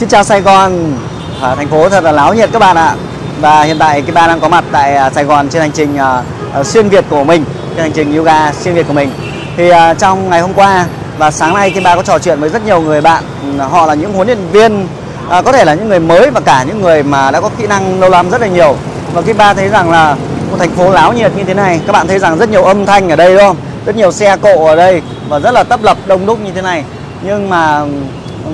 Xin chào Sài Gòn, à, thành phố thật là láo nhiệt các bạn ạ. Và hiện tại cái ba đang có mặt tại à, Sài Gòn trên hành trình à, à, xuyên Việt của mình, trên hành trình yoga xuyên Việt của mình. Thì à, trong ngày hôm qua và sáng nay cái ba có trò chuyện với rất nhiều người bạn, ừ, họ là những huấn luyện viên, à, có thể là những người mới và cả những người mà đã có kỹ năng lâu năm rất là nhiều. Và cái ba thấy rằng là một thành phố láo nhiệt như thế này, các bạn thấy rằng rất nhiều âm thanh ở đây đúng không? Rất nhiều xe cộ ở đây và rất là tấp lập đông đúc như thế này. Nhưng mà ừ,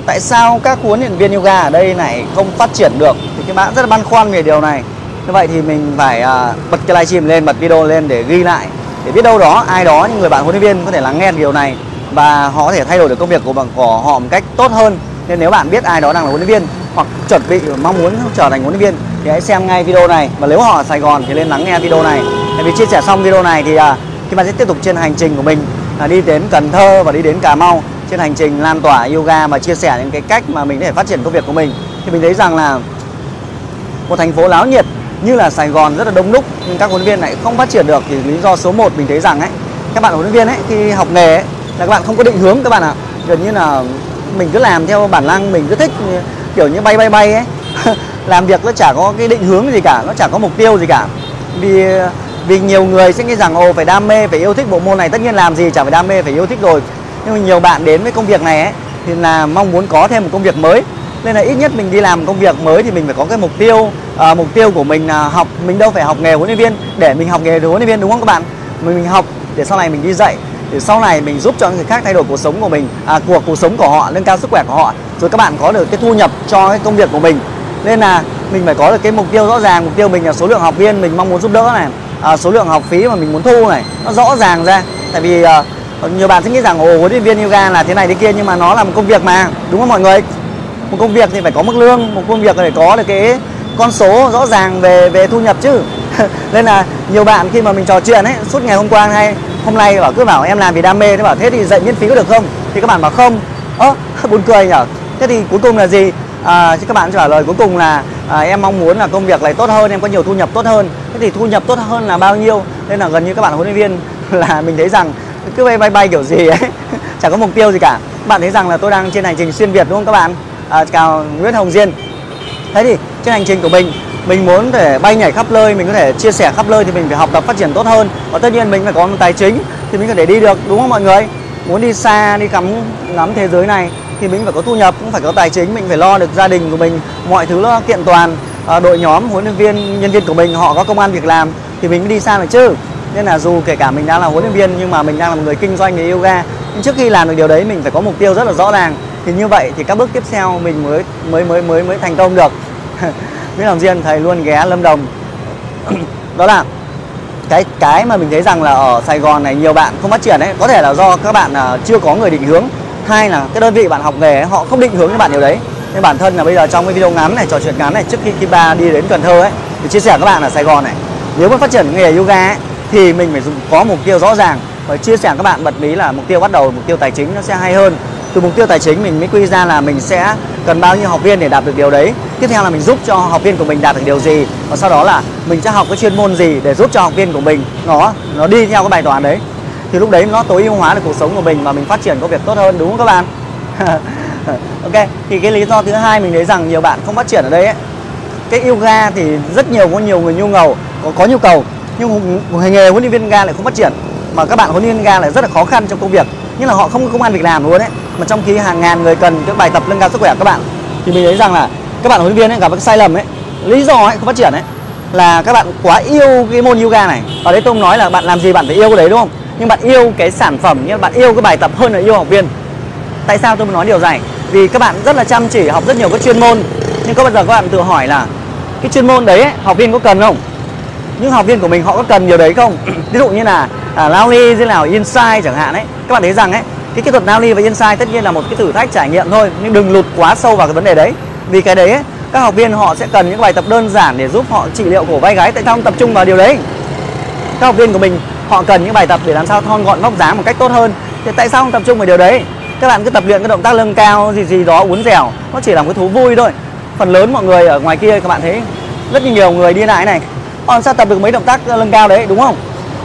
tại sao các huấn luyện viên yoga ở đây này không phát triển được? Thì các bạn rất là băn khoăn về điều này. Như vậy thì mình phải uh, bật cái livestream lên bật video lên để ghi lại để biết đâu đó ai đó những người bạn huấn luyện viên có thể lắng nghe điều này và họ có thể thay đổi được công việc của bằng của họ một cách tốt hơn. Nên nếu bạn biết ai đó đang là huấn luyện viên hoặc chuẩn bị mong muốn trở thành huấn luyện viên thì hãy xem ngay video này. Và nếu họ ở Sài Gòn thì lên lắng nghe video này. Tại vì chia sẻ xong video này thì uh, khi bạn sẽ tiếp tục trên hành trình của mình là đi đến Cần Thơ và đi đến Cà Mau trên hành trình lan tỏa yoga và chia sẻ những cái cách mà mình để phát triển công việc của mình thì mình thấy rằng là một thành phố láo nhiệt như là Sài Gòn rất là đông đúc nhưng các huấn luyện viên lại không phát triển được thì lý do số 1 mình thấy rằng ấy các bạn huấn luyện viên ấy khi học nghề ấy, là các bạn không có định hướng các bạn ạ. Gần như là mình cứ làm theo bản năng mình cứ thích kiểu như bay bay bay ấy. Làm việc nó chả có cái định hướng gì cả nó chả có mục tiêu gì cả. Vì vì nhiều người sẽ nghĩ rằng ồ phải đam mê phải yêu thích bộ môn này tất nhiên làm gì chả phải đam mê phải yêu thích rồi nhưng mà nhiều bạn đến với công việc này ấy, thì là mong muốn có thêm một công việc mới. Nên là ít nhất mình đi làm công việc mới thì mình phải có cái mục tiêu à, mục tiêu của mình là học mình đâu phải học nghề huấn luyện viên để mình học nghề huấn luyện viên đúng không các bạn? Mình, mình học để sau này mình đi dạy để sau này mình giúp cho người khác thay đổi cuộc sống của mình à, cuộc cuộc sống của họ nâng cao sức khỏe của họ rồi các bạn có được cái thu nhập cho cái công việc của mình. Nên là mình phải có được cái mục tiêu rõ ràng mục tiêu mình là số lượng học viên mình mong muốn giúp đỡ này à, số lượng học phí mà mình muốn thu này nó rõ ràng ra. Tại vì à, nhiều bạn sẽ nghĩ rằng ồ huấn luyện viên yoga là thế này thế kia nhưng mà nó là một công việc mà đúng không mọi người? Một công việc thì phải có mức lương một công việc phải có được cái con số rõ ràng về về thu nhập chứ. Nên là nhiều bạn khi mà mình trò chuyện ấy suốt ngày hôm qua hay hôm nay bảo cứ bảo em làm vì đam mê thế bảo thế thì dạy miễn phí có được không? Thì các bạn bảo không. Ơ buồn cười nhở. Thế thì cuối cùng là gì? À, các bạn trả lời cuối cùng là à, em mong muốn là công việc này tốt hơn em có nhiều thu nhập tốt hơn. Thế thì thu nhập tốt hơn là bao nhiêu? Nên là gần như các bạn huấn luyện viên là mình thấy rằng cứ bay bay bay kiểu gì ấy. Chẳng có mục tiêu gì cả. Bạn thấy rằng là tôi đang trên hành trình xuyên việt đúng không các bạn? À, chào nguyễn hồng diên. Thế thì trên hành trình của mình mình muốn để bay nhảy khắp nơi mình có thể chia sẻ khắp nơi thì mình phải học tập phát triển tốt hơn. Và tất nhiên mình phải có một tài chính thì mình có thể đi được đúng không mọi người? Muốn đi xa đi cắm ngắm thế giới này thì mình phải có thu nhập cũng phải có tài chính mình phải lo được gia đình của mình mọi thứ nó kiện toàn. À, đội nhóm huấn luyện viên nhân viên của mình họ có công an việc làm thì mình mới đi xa được chứ nên là dù kể cả mình đang là huấn luyện viên nhưng mà mình đang là một người kinh doanh về yoga nhưng trước khi làm được điều đấy mình phải có mục tiêu rất là rõ ràng. Thì như vậy thì các bước tiếp theo mình mới mới mới mới mới thành công được. Nguyễn Hồng Diên thầy luôn ghé Lâm Đồng. Đó là cái cái mà mình thấy rằng là ở Sài Gòn này nhiều bạn không phát triển đấy có thể là do các bạn à, chưa có người định hướng. Hai là cái đơn vị bạn học nghề ấy, họ không định hướng cho bạn điều đấy. Nên bản thân là bây giờ trong cái video ngắn này trò chuyện ngắn này trước khi khi ba đi đến Cần Thơ ấy thì chia sẻ các bạn ở Sài Gòn này. Nếu muốn phát triển nghề yoga ấy, thì mình phải có mục tiêu rõ ràng và chia sẻ các bạn bật mí là mục tiêu bắt đầu mục tiêu tài chính nó sẽ hay hơn. Từ mục tiêu tài chính mình mới quy ra là mình sẽ cần bao nhiêu học viên để đạt được điều đấy. Tiếp theo là mình giúp cho học viên của mình đạt được điều gì và sau đó là mình sẽ học cái chuyên môn gì để giúp cho học viên của mình nó nó đi theo cái bài toán đấy. Thì lúc đấy nó tối ưu hóa được cuộc sống của mình và mình phát triển công việc tốt hơn đúng không các bạn? Ok thì cái lý do thứ hai mình thấy rằng nhiều bạn không phát triển ở đây ấy. Cái yoga thì rất nhiều có nhiều người nhu cầu có, có nhu cầu nhưng nghề huấn luyện viên ga lại không phát triển mà các bạn huấn luyện viên ga lại rất là khó khăn trong công việc. Như là họ không có công an việc làm luôn đấy mà trong khi hàng ngàn người cần cái bài tập nâng cao sức khỏe các bạn thì mình thấy rằng là các bạn huấn luyện viên ấy gặp cái sai lầm ấy lý do ấy không phát triển ấy là các bạn quá yêu cái môn yoga này. Ở đây tôi không nói là bạn làm gì bạn phải yêu cái đấy đúng không? Nhưng bạn yêu cái sản phẩm nhưng bạn yêu cái bài tập hơn là yêu học viên. Tại sao tôi muốn nói điều này? Vì các bạn rất là chăm chỉ học rất nhiều các chuyên môn nhưng có bao giờ các bạn tự hỏi là cái chuyên môn đấy ấy, học viên có cần không? Những học viên của mình họ có cần nhiều đấy không? Ví dụ như là à, Laoli như nào Insight chẳng hạn ấy các bạn thấy rằng ấy cái kỹ thuật Laoli và Insight tất nhiên là một cái thử thách trải nghiệm thôi nhưng đừng lụt quá sâu vào cái vấn đề đấy. Vì cái đấy ấy, các học viên họ sẽ cần những bài tập đơn giản để giúp họ trị liệu cổ vai gáy tại sao không tập trung vào điều đấy? Các học viên của mình họ cần những bài tập để làm sao thon gọn vóc dáng một cách tốt hơn. Thì tại sao không tập trung vào điều đấy? Các bạn cứ tập luyện cái động tác lưng cao gì gì đó uốn dẻo nó chỉ là một cái thú vui thôi. Phần lớn mọi người ở ngoài kia các bạn thấy rất nhiều người đi lại này họ sao tập được mấy động tác lưng cao đấy, đúng không?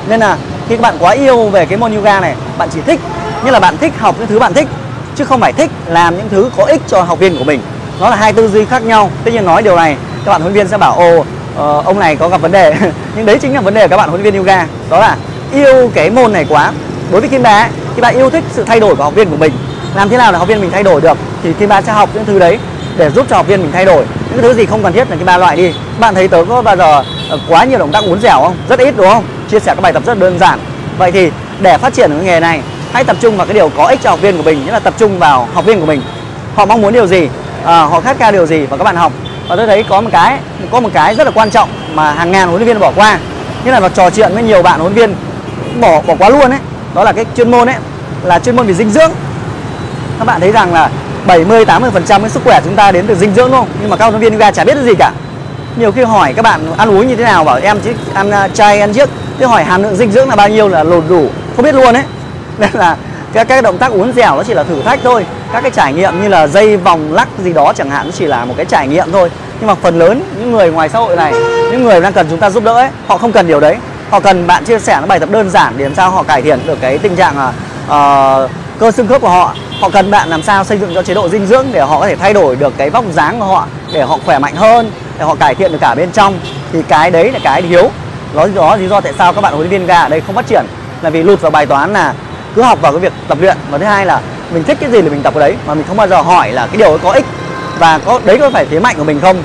Nên là khi các bạn quá yêu về cái môn yoga này, bạn chỉ thích như là bạn thích học những thứ bạn thích, chứ không phải thích làm những thứ có ích cho học viên của mình. Nó là hai tư duy khác nhau. Tuy nhiên nói điều này, các bạn huấn luyện viên sẽ bảo, ồ ờ, ông này có gặp vấn đề. Nhưng đấy chính là vấn đề của các bạn huấn luyện viên yoga. Đó là yêu cái môn này quá. Đối với kim ba khi bạn yêu thích sự thay đổi của học viên của mình. Làm thế nào để học viên mình thay đổi được, thì kim ba sẽ học những thứ đấy để giúp cho học viên mình thay đổi những thứ gì không cần thiết là cái ba loại đi. Bạn thấy tớ có bao giờ ờ, quá nhiều động tác uốn dẻo không? Rất ít đúng không? Chia sẻ các bài tập rất đơn giản. Vậy thì để phát triển cái nghề này hãy tập trung vào cái điều có ích cho học viên của mình nghĩa là tập trung vào học viên của mình. Họ mong muốn điều gì? À, họ khát khao điều gì và các bạn học? Và tôi thấy có một cái có một cái rất là quan trọng mà hàng ngàn huấn luyện viên bỏ qua. Như là nó trò chuyện với nhiều bạn huấn luyện viên bỏ bỏ quá luôn ấy. Đó là cái chuyên môn ấy là chuyên môn về dinh dưỡng. Các bạn thấy rằng là 70 80 phần trăm cái sức khỏe chúng ta đến từ dinh dưỡng đúng không? Nhưng mà các huấn luyện viên yoga chả biết cái gì cả. Nhiều khi hỏi các bạn ăn uống như thế nào bảo em chỉ ăn à, chay ăn chiếc. Thế hỏi hàm lượng dinh dưỡng là bao nhiêu là lột đủ không biết luôn ấy. Nên là các cái động tác uốn dẻo nó chỉ là thử thách thôi. Các cái trải nghiệm như là dây vòng lắc gì đó chẳng hạn nó chỉ là một cái trải nghiệm thôi. Nhưng mà phần lớn những người ngoài xã hội này những người đang cần chúng ta giúp đỡ ấy họ không cần điều đấy. Họ cần bạn chia sẻ những bài tập đơn giản để làm sao họ cải thiện được cái tình trạng uh, cơ xương khớp của họ. Họ cần bạn làm sao xây dựng cho chế độ dinh dưỡng để họ có thể thay đổi được cái vóc dáng của họ, để họ khỏe mạnh hơn, để họ cải thiện được cả bên trong. Thì cái đấy là cái thiếu đó đó lý do tại sao các bạn huấn luyện viên ga ở đây không phát triển. Là vì lụt vào bài toán là cứ học vào cái việc tập luyện. Và thứ hai là mình thích cái gì thì mình tập cái đấy, mà mình không bao giờ hỏi là cái điều ấy có ích và có, đấy có phải thế mạnh của mình không.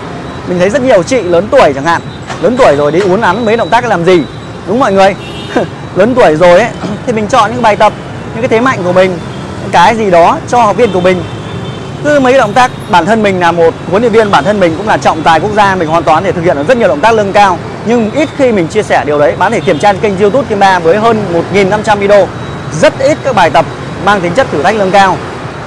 Mình thấy rất nhiều chị lớn tuổi chẳng hạn, lớn tuổi rồi đi uốn nắn mấy động tác làm gì, đúng mọi người? Lớn tuổi rồi ấy, thì mình chọn những bài tập những cái thế mạnh của mình, những cái gì đó cho học viên của mình. Cứ mấy động tác bản thân mình là một huấn luyện viên, bản thân mình cũng là trọng tài quốc gia, mình hoàn toàn để thực hiện được rất nhiều động tác lưng cao. Nhưng ít khi mình chia sẻ điều đấy. Bạn thể kiểm tra trên kênh youtube kim ba với hơn 1.500 video. Rất ít các bài tập mang tính chất thử thách lưng cao.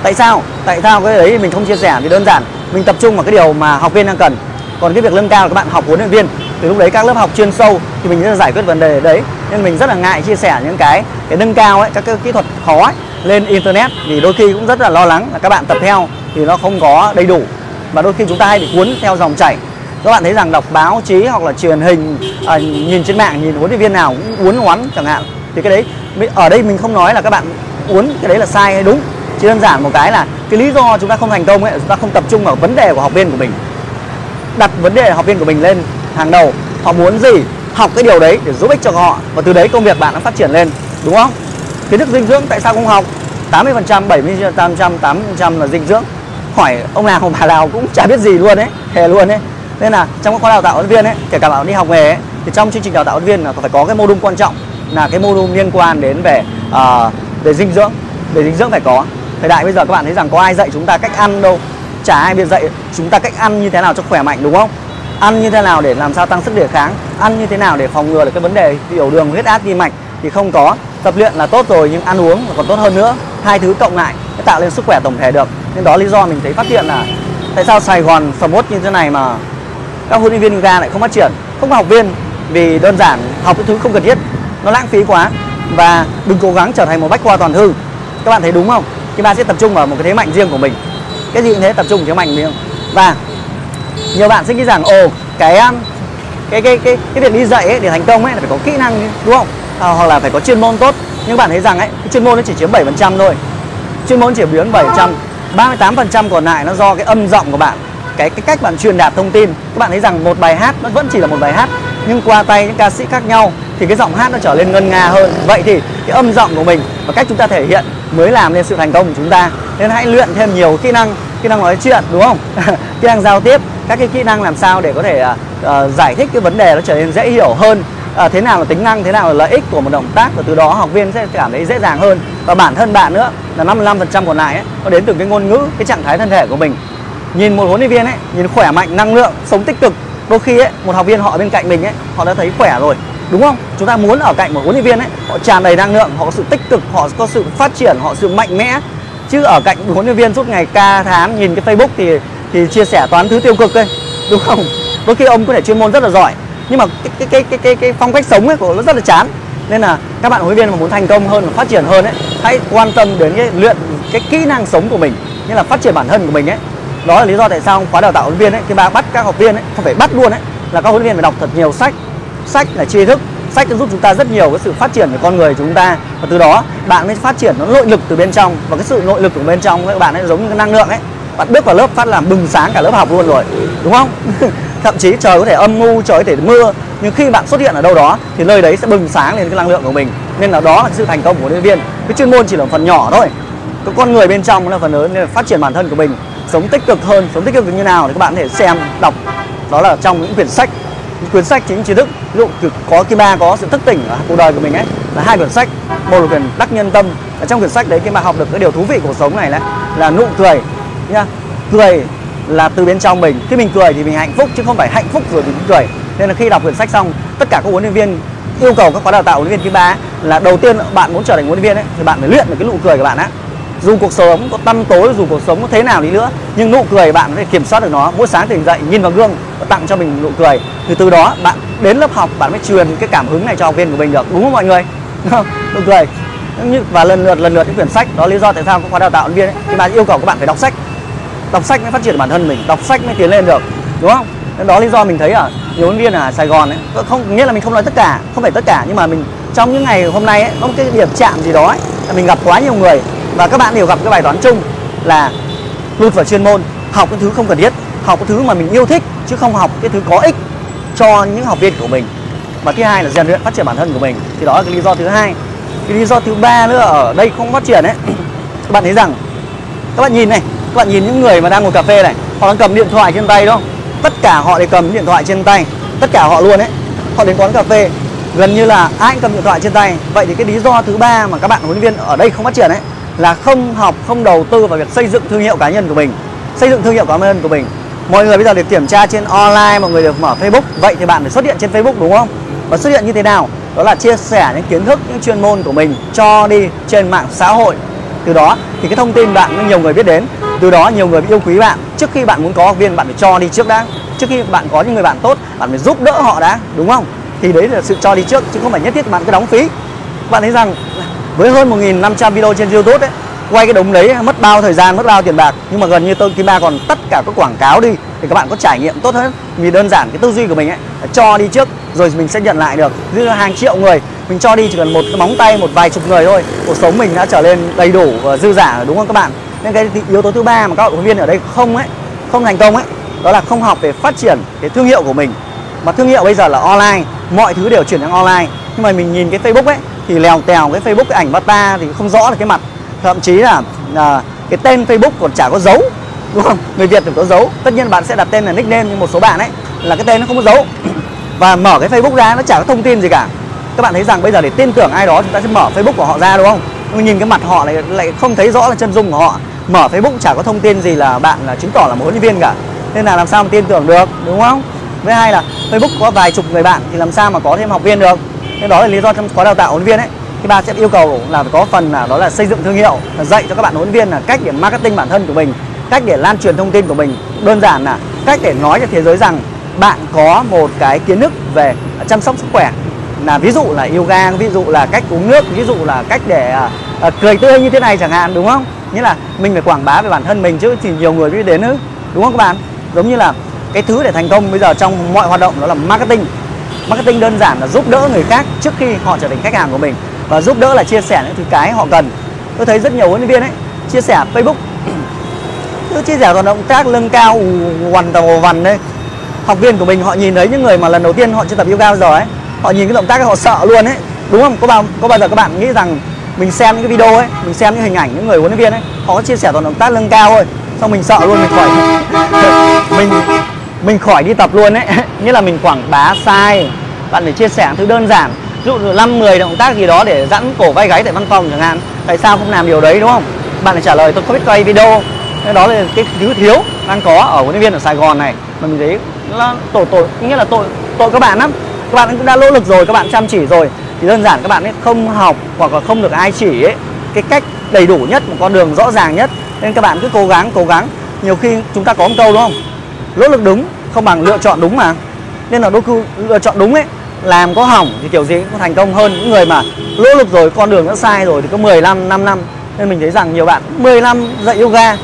Tại sao? Tại sao cái đấy mình không chia sẻ? Thì đơn giản, mình tập trung vào cái điều mà học viên đang cần. Còn cái việc lưng cao là các bạn học huấn luyện viên. Từ lúc đấy các lớp học chuyên sâu thì mình sẽ giải quyết vấn đề đấy nên mình rất là ngại chia sẻ những cái cái nâng cao ấy các cái kỹ thuật khó ấy, lên internet. Vì đôi khi cũng rất là lo lắng là các bạn tập theo thì nó không có đầy đủ. Và đôi khi chúng ta hay bị cuốn theo dòng chảy. Các bạn thấy rằng đọc báo chí hoặc là truyền hình à, nhìn trên mạng nhìn huấn luyện viên nào cũng uốn ngoắn chẳng hạn. Thì cái đấy ở đây mình không nói là các bạn uốn cái đấy là sai hay đúng. Chỉ đơn giản một cái là cái lý do chúng ta không thành công ấy chúng ta không tập trung vào vấn đề của học viên của mình. Đặt vấn đề học viên của mình lên hàng đầu. Họ muốn gì? Học cái điều đấy để giúp ích cho họ. Và từ đấy công việc bạn nó phát triển lên đúng không? Kiến thức dinh dưỡng tại sao không học? 80 phần trăm 70 phần trăm 80 phần trăm là dinh dưỡng. Hỏi ông nào bà nào cũng chả biết gì luôn đấy hề luôn đấy nên là trong các khóa đào tạo huấn viên ấy kể cả bạn đi học nghề ấy, thì trong chương trình đào tạo huấn viên là phải có cái mô đun quan trọng là cái mô đun liên quan đến về uh, về dinh dưỡng về dinh dưỡng phải có. Thời đại bây giờ các bạn thấy rằng có ai dạy chúng ta cách ăn đâu chả ai biết dạy chúng ta cách ăn như thế nào cho khỏe mạnh đúng không? Ăn như thế nào để làm sao tăng sức đề kháng? Ăn như thế nào để phòng ngừa được cái vấn đề tiểu đường huyết áp tim mạch thì không có. Tập luyện là tốt rồi, nhưng ăn uống còn tốt hơn nữa. Hai thứ cộng lại mới tạo lên sức khỏe tổng thể được. Nên đó lý do mình thấy phát hiện là tại sao Sài Gòn sầm uất như thế này mà các huấn luyện viên yoga lại không phát triển. Không có học viên, vì đơn giản học cái thứ không cần thiết. Nó lãng phí quá. Và đừng cố gắng trở thành một bách khoa toàn thư. Các bạn thấy đúng không? Thì bạn sẽ tập trung vào một cái thế mạnh riêng của mình. Cái gì cũng thế, tập trung thế mạnh riêng. Và nhiều bạn sẽ nghĩ rằng ồ cái um, cái cái cái cái việc đi dạy ấy, để thành công ấy là phải có kỹ năng đúng không? À, hoặc là phải có chuyên môn tốt. Nhưng bạn thấy rằng ấy cái chuyên môn nó chỉ chiếm 7% thôi. Chuyên môn chỉ biến 7% 38% còn lại nó do cái âm giọng của bạn cái cái cách bạn truyền đạt thông tin. Các bạn thấy rằng một bài hát nó vẫn chỉ là một bài hát nhưng qua tay những ca sĩ khác nhau thì cái giọng hát nó trở lên ngân nga hơn. Vậy thì cái âm giọng của mình và cách chúng ta thể hiện mới làm nên sự thành công của chúng ta. Nên hãy luyện thêm nhiều kỹ năng kỹ năng nói chuyện đúng không? Kỹ năng giao tiếp các cái kỹ năng làm sao để có thể uh, giải thích cái vấn đề nó trở nên dễ hiểu hơn à, thế nào là tính năng thế nào là lợi ích của một động tác và từ đó học viên sẽ cảm thấy dễ dàng hơn. Và bản thân bạn nữa là 55% còn lại ấy, nó đến từ cái ngôn ngữ cái trạng thái thân thể của mình. Nhìn một huấn luyện viên ấy nhìn khỏe mạnh năng lượng sống tích cực đôi khi ấy một học viên họ ở bên cạnh mình ấy họ đã thấy khỏe rồi đúng không? Chúng ta muốn ở cạnh một huấn luyện viên ấy họ tràn đầy năng lượng họ có sự tích cực họ có sự phát triển họ sự mạnh mẽ. Chứ ở cạnh huấn luyện viên suốt ngày ca thán nhìn cái facebook thì thì chia sẻ toán thứ tiêu cực đây đúng không? Đôi khi ông có thể chuyên môn rất là giỏi nhưng mà cái cái cái cái cái, cái phong cách sống ấy của nó rất là chán. Nên là các bạn huấn luyện viên mà muốn thành công hơn và phát triển hơn ấy hãy quan tâm đến cái luyện cái kỹ năng sống của mình như là phát triển bản thân của mình ấy. Đó là lý do tại sao khóa đào tạo huấn luyện viên ấy khi bà bắt các học viên ấy không phải bắt luôn ấy là các huấn luyện viên phải đọc thật nhiều sách. Sách là tri thức sách giúp chúng ta rất nhiều cái sự phát triển của con người chúng ta. Và từ đó bạn mới phát triển nó nội lực từ bên trong. Và cái sự nội lực của bên trong các bạn ấy giống như cái năng lượng ấy bạn bước vào lớp phát làm bừng sáng cả lớp học luôn rồi, đúng không? Thậm chí trời có thể âm mưu trời có thể mưa, nhưng khi bạn xuất hiện ở đâu đó thì nơi đấy sẽ bừng sáng lên cái năng lượng của mình. Nên là đó là sự thành công của nhân viên. Cái chuyên môn chỉ là một phần nhỏ thôi. Cái con người bên trong là phần lớn, nên là phát triển bản thân của mình, sống tích cực hơn, sống tích cực như nào thì các bạn có thể xem, đọc. Đó là trong những quyển sách. Những quyển sách chính trí thức, ví dụ có kim ba có sự thức tỉnh ở cuộc đời của mình ấy, là hai quyển sách. Một là quyển đắc nhân tâm. Ở trong quyển sách đấy kim mà học được cái điều thú vị của cuộc sống này là là nụ cười nhá. Cười là từ bên trong mình. Khi mình cười thì mình hạnh phúc chứ không phải hạnh phúc rồi mình cười. Nên là khi đọc quyển sách xong tất cả các huấn luyện viên yêu cầu các khóa đào tạo huấn luyện viên thứ ba là đầu tiên bạn muốn trở thành huấn luyện viên ấy thì bạn phải luyện được cái nụ cười của bạn á. Dù cuộc sống có tăm tối dù cuộc sống có thế nào đi nữa nhưng nụ cười bạn phải kiểm soát được nó. Mỗi sáng tỉnh dậy nhìn vào gương và tặng cho mình nụ cười. Thì từ đó bạn đến lớp học bạn mới truyền cái cảm hứng này cho học viên của mình được. Đúng không mọi người? Nụ cười. Và lần lượt lần lượt những quyển sách đó lý do tại sao các khóa đào tạo viên ấy, thì bạn yêu cầu các bạn phải đọc sách đọc sách mới phát triển bản thân mình đọc sách mới tiến lên được đúng không? Đó lý do mình thấy ở nhiều huấn viên ở Sài Gòn ấy không nghĩa là mình không nói tất cả không phải tất cả nhưng mà mình trong những ngày hôm nay ấy, có một cái điểm chạm gì đó ấy, là mình gặp quá nhiều người. Và các bạn đều gặp cái bài toán chung là lụt vào chuyên môn học cái thứ không cần thiết học cái thứ mà mình yêu thích chứ không học cái thứ có ích cho những học viên của mình. Và thứ hai là rèn luyện phát triển bản thân của mình thì đó là cái lý do thứ hai. Cái lý do thứ ba nữa ở đây không phát triển ấy các bạn thấy rằng các bạn nhìn này các bạn nhìn những người mà đang ngồi cà phê này, họ đang cầm điện thoại trên tay đúng không tất cả họ đều cầm điện thoại trên tay. Tất cả họ luôn ấy. Họ đến quán cà phê, gần như là ai cũng cầm điện thoại trên tay. Vậy thì cái lý do thứ ba mà các bạn huấn luyện viên ở đây không phát triển ấy, là không học, không đầu tư vào việc xây dựng thương hiệu cá nhân của mình. Xây dựng thương hiệu cá nhân của mình. Mọi người bây giờ được kiểm tra trên online, mọi người được mở facebook, vậy thì bạn phải xuất hiện trên facebook, đúng không? Và xuất hiện như thế nào? Đó là chia sẻ những kiến thức, những chuyên môn của mình cho đi trên mạng xã hội. Từ đó thì cái thông tin bạn, nhiều người biết đến từ đó nhiều người yêu quý bạn. Trước khi bạn muốn có học viên, bạn phải cho đi trước đã. Trước khi bạn có những người bạn tốt, bạn phải giúp đỡ họ đã, đúng không? Thì đấy là sự cho đi trước, chứ không phải nhất thiết bạn cứ đóng phí. Bạn thấy rằng với hơn 1.500 video trên YouTube đấy quay cái đống đấy mất bao thời gian, mất bao tiền bạc. Nhưng mà gần như tôi Kim Ba còn tất cả các quảng cáo đi, thì các bạn có trải nghiệm tốt hơn. Vì đơn giản cái tư duy của mình ấy cho đi trước, rồi mình sẽ nhận lại được. Như hàng triệu người, mình cho đi chỉ cần một cái móng tay, một vài chục người thôi, cuộc sống mình đã trở lên đầy đủ và dư giả đúng không các bạn? Nên cái yếu tố thứ ba mà các học viên ở đây không ấy không thành công ấy đó là không học về phát triển cái thương hiệu của mình. Mà thương hiệu bây giờ là online mọi thứ đều chuyển sang online. Nhưng mà mình nhìn cái Facebook ấy thì lèo tèo cái Facebook cái ảnh ta thì không rõ được cái mặt. Thậm chí là, à, cái tên Facebook còn chả có dấu đúng không? Người Việt thì có dấu. Tất nhiên bạn sẽ đặt tên là nickname nhưng một số bạn ấy là cái tên nó không có dấu. Và mở cái Facebook ra nó chả có thông tin gì cả. Các bạn thấy rằng bây giờ để tin tưởng ai đó chúng ta sẽ mở Facebook của họ ra đúng không? Nhưng nhìn cái mặt họ lại lại không thấy rõ là chân dung của họ mở Facebook chả có thông tin gì là bạn là chứng tỏ là một huấn luyện viên cả. Nên là làm sao mà tin tưởng được đúng không? Với hai là Facebook có vài chục người bạn thì làm sao mà có thêm học viên được? Nên đó là lý do trong khóa đào tạo huấn luyện viên ấy. Thì ba sẽ yêu cầu là phải có phần là đó là xây dựng thương hiệu là dạy cho các bạn huấn luyện viên là cách để marketing bản thân của mình cách để lan truyền thông tin của mình. Đơn giản là cách để nói cho thế giới rằng bạn có một cái kiến thức về chăm sóc sức khỏe. Là ví dụ là yoga ví dụ là cách uống nước ví dụ là cách để uh, cười tươi như thế này chẳng hạn đúng không? Nghĩa là mình phải quảng bá về bản thân mình chứ thì nhiều người biết đến nữa, đúng không các bạn? Giống như là cái thứ để thành công bây giờ trong mọi hoạt động đó là marketing. Marketing đơn giản là giúp đỡ người khác trước khi họ trở thành khách hàng của mình. Và giúp đỡ là chia sẻ những thứ cái họ cần. Tôi thấy rất nhiều huấn luyện viên ấy chia sẻ facebook, cứ chia sẻ toàn động tác lưng cao quằn tàu vằn đây học viên của mình họ nhìn thấy những người mà lần đầu tiên họ chưa tập yoga giờ ấy, họ nhìn cái động tác họ sợ luôn ấy. Đúng không? Có bao có bao giờ các bạn nghĩ rằng mình xem những cái video ấy, mình xem những hình ảnh những người huấn luyện viên ấy, họ có chia sẻ toàn động tác lưng cao thôi, xong mình sợ luôn, mình khỏi mình mình khỏi đi tập luôn ấy. Nghĩa là mình quảng bá sai. Bạn phải chia sẻ thứ đơn giản. Ví dụ năm 10 động tác gì đó để giãn cổ vai gáy tại văn phòng chẳng hạn. Tại sao không làm điều đấy, đúng không? Bạn phải trả lời, tôi không biết quay video. Cái đó là cái thứ thiếu đang có ở huấn luyện viên ở Sài Gòn này. Mà mình thấy là tội tội, nghĩa là tội tội các bạn lắm. Các bạn cũng đã nỗ lực rồi, các bạn chăm chỉ rồi thì đơn giản các bạn ấy, không học hoặc là không được ai chỉ ấy, cái cách đầy đủ nhất, một con đường rõ ràng nhất. Nên các bạn cứ cố gắng cố gắng. Nhiều khi chúng ta có một câu đúng không? Nỗ lực đúng, không bằng lựa chọn đúng mà. Nên là đôi khi lựa chọn đúng ấy, làm có hỏng thì kiểu gì cũng thành công hơn những người mà nỗ lực rồi, con đường đã sai rồi thì có 15 5 năm nên mình thấy rằng nhiều bạn 10 năm dạy yoga.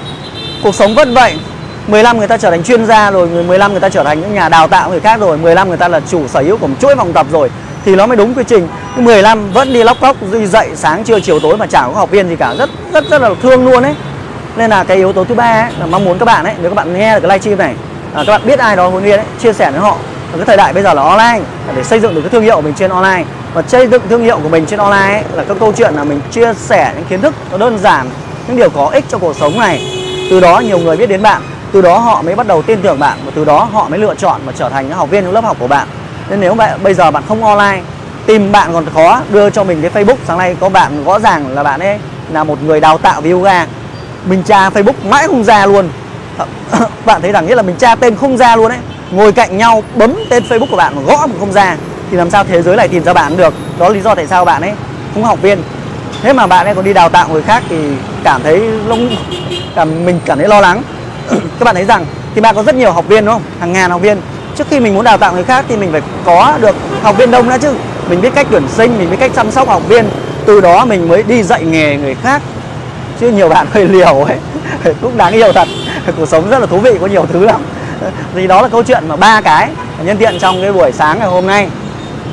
Cuộc sống vẫn vậy. 15 người ta trở thành chuyên gia rồi 15 người ta trở thành những nhà đào tạo người khác rồi 15 người ta là chủ sở hữu của một chuỗi phòng tập rồi thì nó mới đúng quy trình. 15 vẫn đi lóc cóc đi dậy sáng trưa chiều tối mà chả có học viên gì cả. Rất rất rất là thương luôn ấy. Nên là cái yếu tố thứ ba ấy, là mong muốn các bạn ấy nếu các bạn nghe được cái livestream này à, các bạn biết ai đó huấn luyện ấy chia sẻ với họ. Ở cái thời đại bây giờ là online để xây dựng được cái thương hiệu của mình trên online. Và xây dựng thương hiệu của mình trên online ấy, là các câu chuyện là mình chia sẻ những kiến thức nó đơn giản những điều có ích cho cuộc sống này. Từ đó nhiều người biết đến bạn từ đó họ mới bắt đầu tin tưởng bạn và từ đó họ mới lựa chọn và trở thành những học viên trong lớp học của bạn nên nếu bạn, bây giờ bạn không online, tìm bạn còn khó, đưa cho mình cái Facebook. Sáng nay có bạn rõ ràng là bạn ấy là một người đào tạo về yoga. Mình tra Facebook mãi không ra luôn. Bạn thấy rằng nhất là mình tra tên không ra luôn ấy. Ngồi cạnh nhau, bấm tên Facebook của bạn mà gõ mà không ra. Thì làm sao thế giới lại tìm ra bạn được? Đó là lý do tại sao bạn ấy không học viên. Thế mà bạn ấy còn đi đào tạo người khác thì cảm thấy lông, cảm, mình cảm thấy lo lắng. Các bạn thấy rằng thì bạn có rất nhiều học viên, đúng không? Hàng ngàn học viên trước khi mình muốn đào tạo người khác thì mình phải có được học viên đông đã chứ. Mình biết cách tuyển sinh mình biết cách chăm sóc học viên. Từ đó mình mới đi dạy nghề người khác. Chứ nhiều bạn hơi liều ấy. Cũng đáng yêu thật. Cuộc sống rất là thú vị có nhiều thứ lắm. Thì đó là câu chuyện mà ba cái nhân tiện trong cái buổi sáng ngày hôm nay.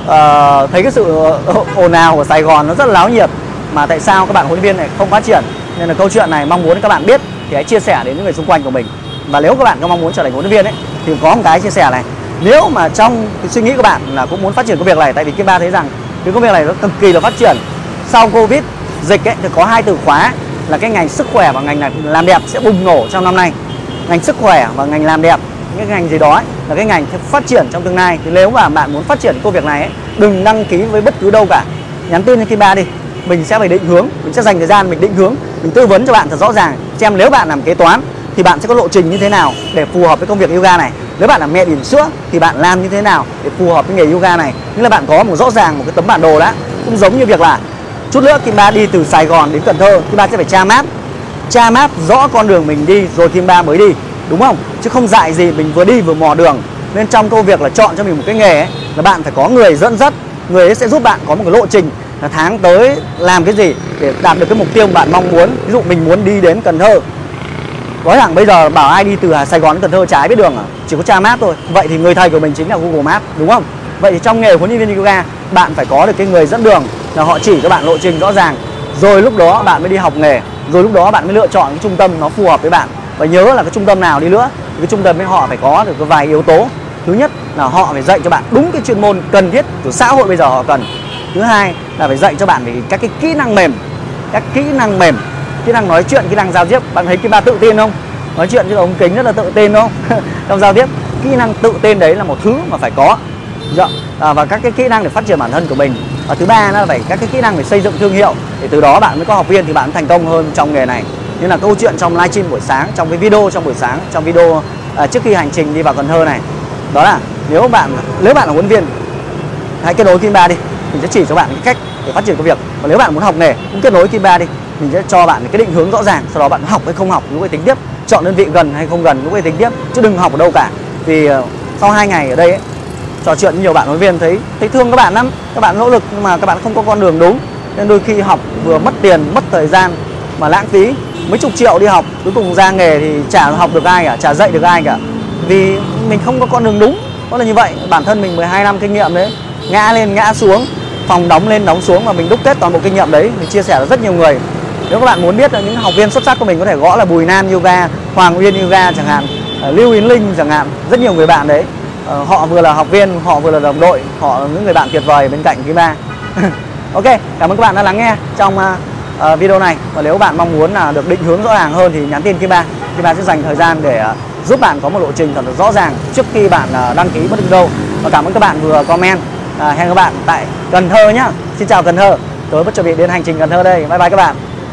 Uh, thấy cái sự ồn ào của Sài Gòn nó rất là láo nhiệt mà tại sao các bạn huấn luyện viên này không phát triển? Nên là câu chuyện này mong muốn các bạn biết thì hãy chia sẻ đến những người xung quanh của mình. Và nếu các bạn có mong muốn trở thành huấn luyện viên ấy thì có một cái chia sẻ này. Nếu mà trong cái suy nghĩ của bạn là cũng muốn phát triển công việc này tại vì kim ba thấy rằng cái công việc này nó cực kỳ là phát triển. Sau covid dịch ấy thì có hai từ khóa là cái ngành sức khỏe và ngành làm đẹp sẽ bùng nổ trong năm nay. Ngành sức khỏe và ngành làm đẹp những ngành gì đó ấy, là cái ngành phát triển trong tương lai. Thì nếu mà bạn muốn phát triển công việc này ấy, đừng đăng ký với bất cứ đâu cả. Nhắn tin cho kim ba đi. Mình sẽ phải định hướng mình sẽ dành thời gian mình định hướng mình tư vấn cho bạn thật rõ ràng. Xem nếu bạn làm kế toán thì bạn sẽ có lộ trình như thế nào để phù hợp với công việc yoga này? Nếu bạn là mẹ bỉm sữa thì bạn làm như thế nào để phù hợp với nghề yoga này? Nghĩa là bạn có một rõ ràng một cái tấm bản đồ đã. Cũng giống như việc là chút nữa Kim Ba đi từ Sài Gòn đến Cần Thơ Kim Ba sẽ phải tra map. Tra map rõ con đường mình đi rồi Kim Ba mới đi đúng không? Chứ không dại gì mình vừa đi vừa mò đường. Nên trong công việc là chọn cho mình một cái nghề ấy, là bạn phải có người dẫn dắt người ấy sẽ giúp bạn có một cái lộ trình là tháng tới làm cái gì để đạt được cái mục tiêu mà bạn mong muốn. Ví dụ mình muốn đi đến Cần Thơ có rằng bây giờ bảo ai đi từ Sài Gòn đến Cần Thơ trái biết đường à? Chỉ có tra map thôi. Vậy thì người thầy của mình chính là Google Maps, đúng không? Vậy thì trong nghề huấn luyện viên yoga, bạn phải có được cái người dẫn đường là họ chỉ cho bạn lộ trình rõ ràng. Rồi lúc đó bạn mới đi học nghề, rồi lúc đó bạn mới lựa chọn cái trung tâm nó phù hợp với bạn. Và nhớ là cái trung tâm nào đi nữa, thì cái trung tâm với họ phải có được cái vài yếu tố. Thứ nhất là họ phải dạy cho bạn đúng cái chuyên môn cần thiết của xã hội bây giờ họ cần. Thứ hai là phải dạy cho bạn về các cái kỹ năng mềm, các kỹ năng mềm kỹ năng nói chuyện kỹ năng giao tiếp bạn thấy cái ba tự tin không? Nói chuyện với ống kính rất là tự tin đúng không? Trong giao tiếp kỹ năng tự tin đấy là một thứ mà phải có. Dạ. à, và các cái kỹ năng để phát triển bản thân của mình. Và thứ ba là phải các cái kỹ năng để xây dựng thương hiệu. Để từ đó bạn mới có học viên thì bạn thành công hơn trong nghề này. Như là câu chuyện trong livestream buổi sáng trong cái video trong buổi sáng trong video à, trước khi hành trình đi vào Cần Thơ này. Đó là nếu bạn nếu bạn là huấn viên hãy kết nối Kim Ba đi. Mình sẽ chỉ cho bạn cái cách để phát triển công việc. Và nếu bạn muốn học nghề cũng kết nối Kim Ba đi mình sẽ cho bạn cái định hướng rõ ràng sau đó bạn học hay không học lúc ấy tính tiếp chọn đơn vị gần hay không gần lúc ấy tính tiếp chứ đừng học ở đâu cả. Vì ờ, sau hai ngày ở đây ấy, trò chuyện nhiều bạn huấn viên thấy thấy thương các bạn lắm các bạn nỗ lực nhưng mà các bạn không có con đường đúng. Nên đôi khi học vừa mất tiền mất thời gian mà lãng phí mấy chục triệu đi học cuối cùng ra nghề thì chả học được ai cả chả dạy được ai cả. Vì mình không có con đường đúng đó là như vậy. Bản thân mình 12 năm kinh nghiệm đấy ngã lên ngã xuống phòng đóng lên đóng xuống và mình đúc kết toàn bộ kinh nghiệm đấy mình chia sẻ với rất nhiều người nếu các bạn muốn biết là những học viên xuất sắc của mình có thể gõ là Bùi Nam Yoga, Hoàng Uyên Yoga chẳng hạn, ờ, Lưu Yến Linh chẳng hạn, rất nhiều người bạn đấy. Ờ, họ vừa là học viên, họ vừa là đồng đội, họ là những người bạn tuyệt vời bên cạnh Kim Ba. ok, cảm ơn các bạn đã lắng nghe trong ờ, video này và nếu bạn mong muốn là được định hướng rõ ràng hơn thì nhắn tin Kim Ba. Kim Ba sẽ dành thời gian để giúp bạn có một lộ trình thật là rõ ràng trước khi bạn đăng ký bất cứ đâu. Và cảm ơn các bạn vừa comment. à, hẹn các bạn tại Cần Thơ nhá. Xin chào Cần Thơ. tối bất chuẩn bị đến hành trình Cần Thơ đây. Bye bye các bạn.